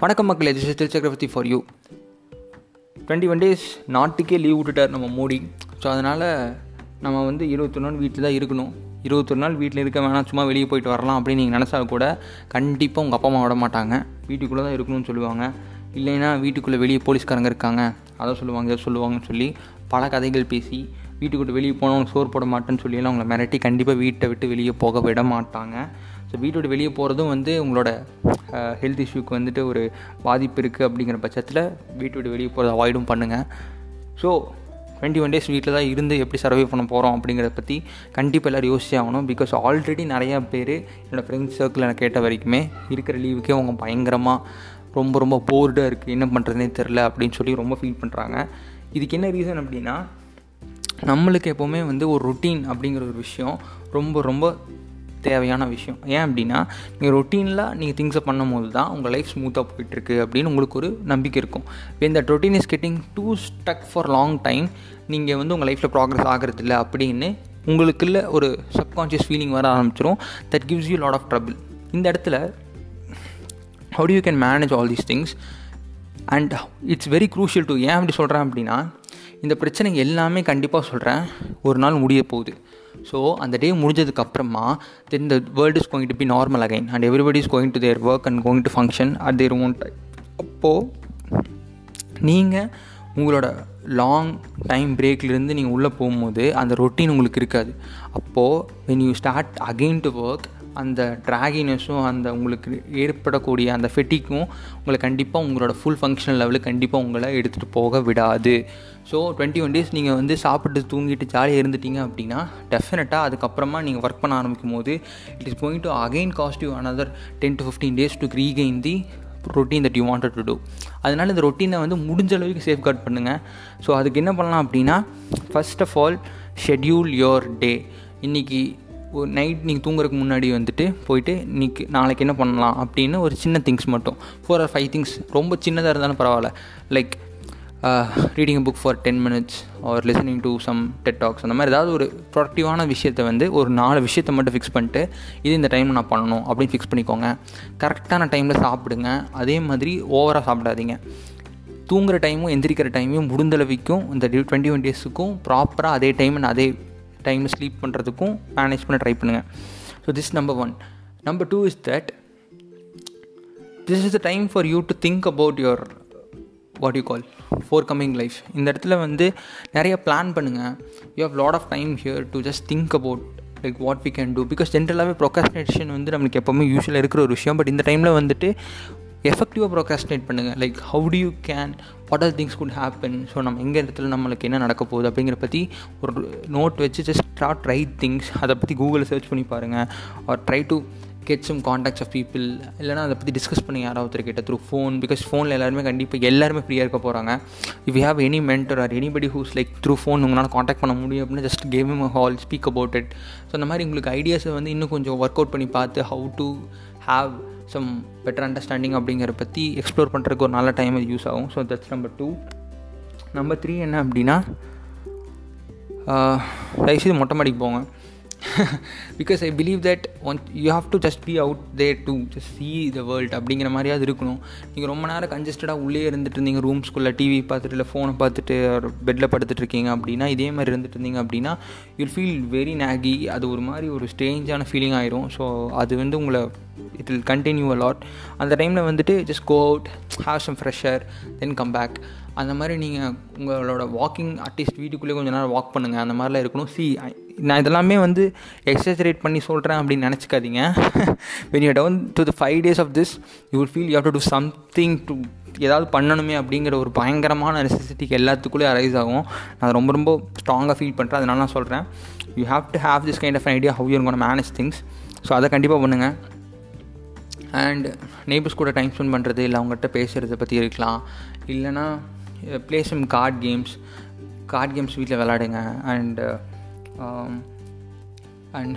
வணக்கம் மக்கள் இது சிஸ்டர் சக்கரவர்த்தி for you twenty one days நாட்டுக்கே லீவ் விட்டுட்டார் நம்ம மோடி. ஸோ அதனால் நம்ம வந்து இருபத்தொரு நாள் வீட்டில் தான் இருக்கணும். இருபத்தொரு நாள் வீட்டில் இருக்க வேணாம் சும்மா வெளியே போயிட்டு வரலாம் அப்படின்னு நீங்கள் நினச்சா கூட கண்டிப்பாக உங்கள் அப்பா அம்மா விட மாட்டாங்க. வீட்டுக்குள்ளே தான் இருக்கணும்னு சொல்லுவாங்க. இல்லைன்னா வீட்டுக்குள்ளே வெளியே போலீஸ்காரங்க இருக்காங்க. அதை சொல்லுவாங்க இதை சொல்லுவாங்கன்னு சொல்லி பல கதைகள் பேசி வீட்டுக்குள்ளே வெளியே போனவங்க சோறு போட மாட்டேன்னு சொல்லியெல்லாம் அவங்களை மிரட்டி கண்டிப்பாக வீட்டை விட்டு வெளியே போக விட மாட்டாங்க. ஸோ வீட்டோட வெளியே போகிறதும் வந்து உங்களோட ஹெல்த் இஷ்யூக்கு வந்துட்டு ஒரு பாதிப்பு இருக்குது அப்படிங்கிற பட்சத்தில் வீட்டோட வெளியே போகிறத அவாய்டும் பண்ணுங்கள் ஸோ டுவெண்ட்டி ஒன் டேஸ் வீட்டில் தான் இருந்து எப்படி சர்வை பண்ண போகிறோம் அப்படிங்கிறத பற்றி கண்டிப்பாக எல்லோரும் யோசிச்சே ஆகணும். பிகாஸ் ஆல்ரெடி நிறையா பேர் என்னோடய ஃப்ரெண்ட்ஸ் சர்க்கிளில் நான் கேட்ட வரைக்குமே இருக்கிற லீவுக்கே அவங்க பயங்கரமாக ரொம்ப ரொம்ப போர்டாக இருக்குது என்ன பண்ணுறதுனே தெரில அப்படின்னு சொல்லி ரொம்ப ஃபீல் பண்ணுறாங்க இதுக்கு என்ன ரீசன் அப்படின்னா நம்மளுக்கு எப்போவுமே வந்து ஒரு ரொட்டீன் அப்படிங்கிற ஒரு விஷயம் ரொம்ப ரொம்ப தேவையான விஷயம். ஏன் அப்படின்னா நீங்கள் ரொட்டீனில் நீங்கள் திங்ஸை பண்ணும் போது தான் உங்கள் லைஃப் ஸ்மூத்தாக போயிட்டுருக்கு அப்படின்னு உங்களுக்கு ஒரு நம்பிக்கை இருக்கும். இந்த routine is getting too stuck for long time நீங்கள் வந்து உங்கள் லைஃப்பில் ப்ராக்ரஸ் ஆகிறது இல்லை அப்படின்னு உங்களுக்குள்ள ஒரு சப்கான்ஷியஸ் ஃபீலிங் வர ஆரம்பிச்சிடும் that gives you lot of trouble இந்த இடத்துல how you can manage all these things and it's very crucial to ஏன் அப்படி சொல்கிறேன் அப்படின்னா இந்த பிரச்சனை எல்லாமே கண்டிப்பாக சொல்கிறேன் ஒரு நாள் முடிய போகுது. ஸோ அந்த day முடிஞ்சதுக்கப்புறமா then the world is going to be normal again and everybody is going to their work and going to function at their own time அப்போது நீங்கள் உங்களோட லாங் டைம் பிரேக்லேருந்து நீங்கள் உள்ளே போகும்போது அந்த ரொட்டீன் உங்களுக்கு இருக்காது. அப்போது when you start again to work அந்த ட்ராகினஸும் அந்த உங்களுக்கு ஏற்படக்கூடிய அந்த ஃபெட்டிக்கும் உங்களை கண்டிப்பாக உங்களோட ஃபுல் ஃபங்க்ஷனல் லெவலுக்கு கண்டிப்பாக உங்களை எடுத்துகிட்டு போக விடாது. ஸோ டுவெண்ட்டி ஒன் டேஸ் நீங்கள் வந்து சாப்பிட்டு தூங்கிட்டு ஜாலியாக இருந்துட்டீங்க அப்படின்னா டெஃபினட்டாக அதுக்கப்புறமா நீங்கள் ஒர்க் பண்ண ஆரம்பிக்கும் போது it is going to again cost you another ten to fifteen days to regain the routine that you wanted to do அதனால் இந்த ரொட்டீனை வந்து முடிஞ்ச அளவுக்கு சேஃப்கார்ட் பண்ணுங்கள் ஸோ அதுக்கு என்ன பண்ணலாம் அப்படின்னா first of all schedule your day இன்றைக்கி ஒரு நைட் நீங்கள் தூங்குறதுக்கு முன்னாடி வந்துட்டு போயிட்டு இன்றைக்கி நாளைக்கு என்ன பண்ணலாம் அப்படின்னு ஒரு சின்ன திங்ஸ் மட்டும். ஃபோர் ஆர் ஃபைவ் திங்ஸ் ரொம்ப சின்னதாக இருந்தாலும் பரவாயில்ல. Like reading book for ten minutes or listening to some TED talks அந்த மாதிரி ஏதாவது ஒரு ப்ரொடக்டிவான விஷயத்தை வந்து ஒரு நாலு விஷயத்தை மட்டும் ஃபிக்ஸ் பண்ணிட்டு இது இந்த டைமில் நான் பண்ணணும் அப்படின்னு ஃபிக்ஸ் பண்ணிக்கோங்க. கரெக்டான டைமில் சாப்பிடுங்க. அதே மாதிரி ஓவராக சாப்பிடாதீங்க. தூங்குற டைமும் எந்திரிக்கிற டைமையும் முடிந்தளவிக்கும் இந்த டுவெண்ட்டி ஒன் டேஸுக்கும் ப்ராப்பராக அதே டைம் அதே டைமில் ஸ்லீப் பண்ணுறதுக்கும் மேனேஜ் பண்ண ட்ரை பண்ணுங்கள் so this number one number two is that this is the time for you to think about your what you call forthcoming life இந்த இடத்துல வந்து நிறைய பிளான் பண்ணுங்கள் you have lot of time here to just think about like what we can do because ஜென்ரலாகவே procrastination வந்து நம்மளுக்கு எப்போவுமே யூஸ்வலாக இருக்கிற ஒரு விஷயம். பட் இந்த டைமில் வந்துட்டு எஃபெக்டிவாக ப்ரோகாஸ்டினேட் பண்ணுங்கள் like how to you can what are things good happen so நம்ம எங்கள் இடத்துல நம்மளுக்கு என்ன நடக்க போகுது அப்படிங்கிற பற்றி ஒரு நோட் வச்சு ஜஸ்ட் ஸ்டார்ட் ரைட் திங்ஸ் அதை பற்றி கூகுளில் சர்ச் பண்ணி பாருங்கள் or try to get some contacts of people இல்லைனா அதை பற்றி டிஸ்கஸ் பண்ணி யாராவது கிட்ட த்ரூ ஃபோன் பிகாஸ் ஃபோனில் எல்லாருமே கண்டிப்பாக எல்லாருமே ஃப்ரீயாக இருக்க போகிறாங்க if you have any mentor or anybody who's like through phone உங்களால் காண்டாக்ட் பண்ண முடியும் அப்படின்னா just call him all speak about it so அந்த மாதிரி உங்களுக்கு ஐடியாஸை வந்து இன்னும் கொஞ்சம் ஒர்க் அவுட் பண்ணி பார்த்து how to have some better understanding அப்படிங்கிற பற்றி எக்ஸ்ப்ளோர் பண்ணுறதுக்கு ஒரு நல்ல டைம் அது யூஸ் ஆகும். So that's number two number three என்ன அப்படின்னா தயவுசெய்து மொட்டை மாடிக்கு போங்க. Because I believe that one you have to just be out there to just see the world அப்படிங்கிற மாதிரியாவது இருக்கணும். நீங்கள் ரொம்ப நேரம் கன்ஜஸ்டடாக உள்ளே இருந்துட்டு இருந்தீங்க ரூம்ஸ்குள்ளே டிவி பார்த்துட்டு இல்லை ஃபோனை பார்த்துட்டு பெட்டில் படுத்துட்டு இருக்கீங்க அப்படின்னா இதே மாதிரி இருந்துட்டு இருந்தீங்க அப்படின்னா யூல் ஃபீல் வெரி நேகி அது ஒரு மாதிரி ஒரு ஸ்ட்ரேஞ்சான ஃபீலிங் ஆயிரும். ஸோ அது வந்து உங்களை it will continue a lot அந்த டைமில் வந்துட்டு just go out have some fresh air then come back அந்த மாதிரி நீங்கள் உங்களோட வாக்கிங் அட்லீஸ்ட் வீட்டுக்குள்ளேயே கொஞ்சம் நேரம் வாக் பண்ணுங்கள் அந்த மாதிரிலாம் இருக்கணும். சி நான் இதெல்லாமே வந்து எக்ஸசரேட் பண்ணி சொல்கிறேன் அப்படின்னு நினச்சிக்காதீங்க. When you down to the five days of this you will feel you have to do something to ஏதாவது பண்ணணுமே அப்படிங்கிற ஒரு பயங்கரமான நெசசிட்டிக்கு எல்லாத்துக்குள்ளேயும் அரைஸ் ஆகும். நான் ரொம்ப ரொம்ப ஸ்ட்ராங்காக ஃபீல் பண்ணுறேன் அதனால நான் சொல்கிறேன் you have to have this kind of idea how you're gonna manage things so அதை கண்டிப்பாக பண்ணுங்கள் அண்ட் நெய்பர்ஸ் கூட டைம் ஸ்பெண்ட் பண்ணுறது இல்லை அவங்ககிட்ட பேசுகிறத பற்றி இருக்கலாம். இல்லைனா play some card games card games வீட்டில் விளாடுங்க and and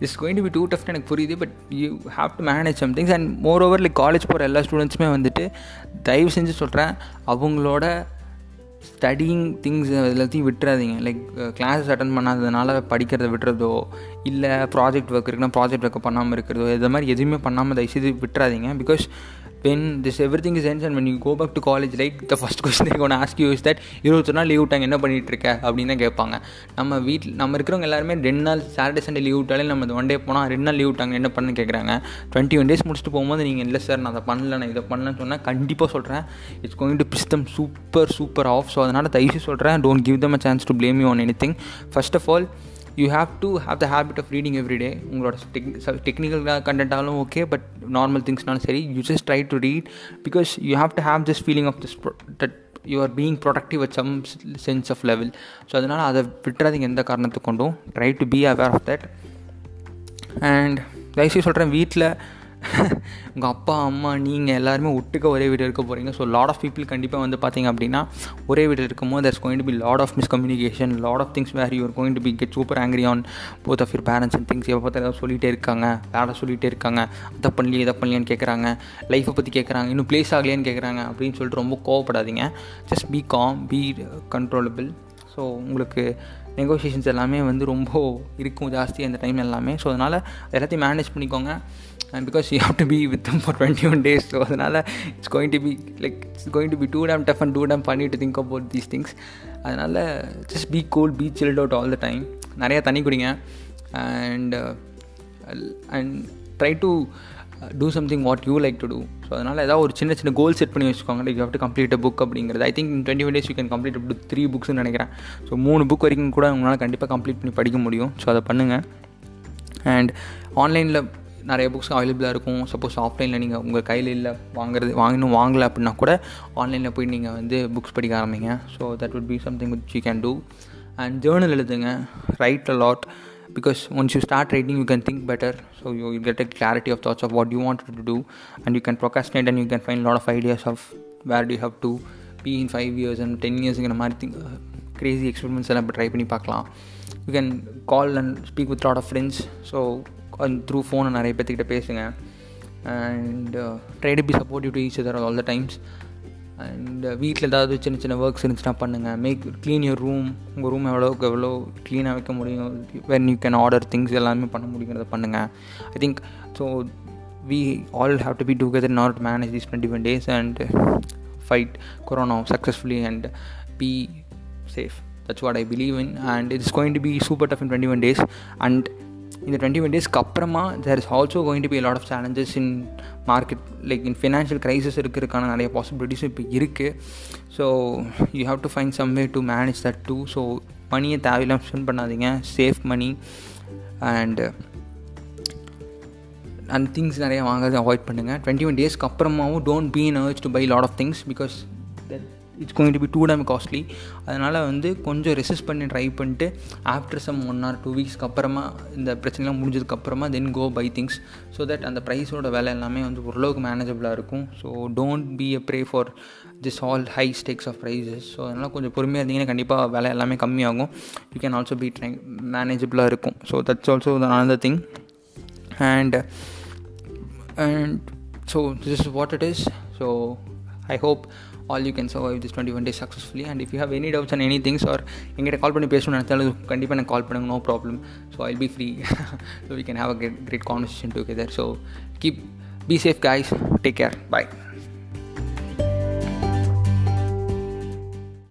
it's going to be too டஃப்னு எனக்கு புரியுது but you have to manage some things and moreover like college போகிற எல்லா ஸ்டூடெண்ட்ஸுமே வந்துட்டு தயவு செஞ்சு சொல்கிறேன் அவங்களோட ஸ்டடிங் திங்ஸ் எல்லாத்தையும் விட்டுறாதீங்க. லைக் கிளாஸஸ் அட்டன் பண்ணாததுனால படிக்கிறத விட்டுறதோ இல்லை ப்ராஜெக்ட் ஒர்க் இருக்குன்னா ப்ராஜெக்ட் ஒர்க் பண்ணாமல் இருக்கிறதோ இது மாதிரி எதுவுமே பண்ணாமல் தயவுசெய்து விட்டுறாதீங்க. Because when this everything is ends and when you go back to college like the first question one ask you is that இருபத்தொரு நாள் லீவ் விட்டாங்க என்ன பண்ணிகிட்டு இருக்க? அப்படின்னு தான் கேட்பாங்க. நம்ம வீட்டில் நம்ம இருக்கிறவங்க எல்லாருமே ரெண்டு நாள் சாட்டர்டே சண்டே லீவ் விட்டாலே நம்ம ஒன் டே போனால் ரெண்டு நாள் லீவ் விட்டாங்க என்ன பண்ணு கேட்குறாங்க. டுவெண்ட்டி ஒன் டேஸ் முடிச்சுட்டு போகும்போது நீங்கள் இல்லை சார் நான் அதை பண்ணல நான் இதை பண்ணலன்னு சொன்னால் கண்டிப்பாக சொல்கிறேன் இட்ஸ் கோயிங் டு பிஸ்தம் சூப்பர் சூப்பர் ஆஃப் ஸோ அதனால் தயவுசு சொல்கிறேன் don't give them a chance to blame you on anything first of all you have to have the habit of reading every day உங்களோட டெக் டெக்னிக்கல் கண்டென்ட்டாலும் okay but normal திங்ஸ்னாலும் சரி. You just try to read because you have to have this feeling of this that you are being productive at some sense of level so அதனால் அதை விட்டுறாதீங்க எந்த காரணத்துக்கு கொண்டும். Try to be aware of that and தயவுசெய்து சொல்கிறேன் வீட்டில் உங்கள் அப்பா அம்மா நீங்கள் எல்லாருமே ஒட்டுக்க ஒரே வீடு இருக்க போகிறீங்க ஸோ லாட் ஆஃப் பீப்புள் கண்டிப்பாக வந்து பார்த்தீங்க அப்படின்னா ஒரே வீடு இருக்கும்போது there's going to be lot of miscommunication lot of things where you're going to be get super angry on both of your parents and things எப்போ பார்த்தா ஏதாவது சொல்லிகிட்டே இருக்காங்க வேலை சொல்லிகிட்டே இருக்காங்க. அதை பண்ணலையே இதை பண்ணலையான்னு கேட்குறாங்க லைஃப்பை பற்றி கேட்குறாங்க இன்னும் ப்ளேஸ் ஆகலையான்னு கேட்குறாங்க அப்படின்னு சொல்லிட்டு ரொம்ப கோவப்படாதீங்க. Just be calm be controllable so உங்களுக்கு நெகோசியேஷன்ஸ் எல்லாமே வந்து ரொம்ப இருக்கும் ஜாஸ்தி அந்த டைம் எல்லாமே. ஸோ அதனால் எல்லாத்தையும் மேனேஜ் பண்ணிக்கோங்க. And because you have to be with them for twenty one days so அதனால் it's going to be like it's going to be too damn tough and too damn பண்ணிட்டு think about these things அதனால் just be cool be chilled out all the time நிறையா தண்ணி குடிங்க. And and try to do something what you like to do so அதனால் ஏதாவது ஒரு சின்ன சின்ன கோல் செட் பண்ணி வச்சுக்கோங்க. Like you have to complete a book அப்படிங்கிறது. I think in twenty one days you can complete up to three புக்ஸ்னு நினைக்கிறேன். So மூணு புக் வரைக்கும் கூட உங்களால் கண்டிப்பாக கம்ப்ளீட் பண்ணி படிக்க முடியும். ஸோ அதை பண்ணுங்கள் அண்ட் ஆன்லைனில் நிறைய புக்ஸ் அவைலபிளாக இருக்கும் சப்போஸ் ஆஃப்லைனில் நீங்கள் உங்கள் கையில் இல்லை வாங்குறது வாங்கணும் வாங்கலை அப்படின்னா கூட ஆன்லைனில் போய் நீங்கள் வந்து புக்ஸ் படிக்க ஆரம்பிங்க so that would be something which you can do and journal எழுதுங்க write a lot because once you start writing you can think better so you you get a clarity of thoughts of what you want to do and you can procrastinate and you can find lot of ideas of where you have to be in five years and ten இயர்ஸுங்கிற மாதிரி thing crazy experiments எல்லாம் இப்போ try பண்ணி பார்க்கலாம் you can call and speak with lot of friends so through ஃபோனை நிறைய பேர்த்துக்கிட்ட பேசுங்க. And try to be supportive to each other all the times and வீட்டில் ஏதாவது சின்ன சின்ன ஒர்க்ஸ் இருந்துச்சுன்னா பண்ணுங்கள் மேக் க்ளீன் யூர் ரூம் உங்கள் ரூம் எவ்வளோக்கு எவ்வளோ க்ளீனாக வைக்க முடியும்? When you can order things எல்லாமே பண்ண முடியுங்கிறத பண்ணுங்கள் I think so we all have to be together not manage these twenty one days and fight corona successfully and be safe that's what I believe in and it's going to be super tough in twenty one days and இந்த twenty one டேஸ்க்கு அப்புறமா there is also going to be lot of challenges in market like in financial crisis இருக்கிறதுக்கான நிறைய பாசிபிலிட்டிஸும் இப்போ இருக்குது so you have to find some way to manage that too so மணியை தேவையில்லாமல் ஸ்பெண்ட் பண்ணாதீங்க. சேஃப் மணி அண்ட் அந்த things நிறைய வாங்குறது அவாய்ட் பண்ணுங்கள் டுவெண்ட்டி ஒன் டேஸ்க்கு அப்புறமாவும் don't be in to buy lot of things because it's going to be too time costly அதனால் வந்து கொஞ்சம் ரெசிஸ்ட் பண்ணி ட்ரை பண்ணிட்டு after some one or two வீக்ஸ்க்கு அப்புறமா இந்த பிரச்சனைலாம் முடிஞ்சதுக்கப்புறமா then go buy things so that அந்த ப்ரைஸோட விலை எல்லாமே வந்து ஓரளவுக்கு மேனேஜபிளாக இருக்கும். So don't be a prey for this all high stakes of prices so அதனால் கொஞ்சம் பொறுமையாக இருந்தீங்கன்னா கண்டிப்பாக விலை எல்லாமே கம்மியாகும். You can also be try மேனேஜபிளாக இருக்கும். So that's also another thing and and so this is what it is so I hope all you can survive this twenty one days successfully and if you have any doubts and any things or எங்கிட்ட call பண்ணி பேசணும்னு நினச்சாலும் கண்டிப்பாக எனக்கு call பண்ணுங்க no problem so I'll be free so we can have a great great conversation together so keep be safe guys take care bye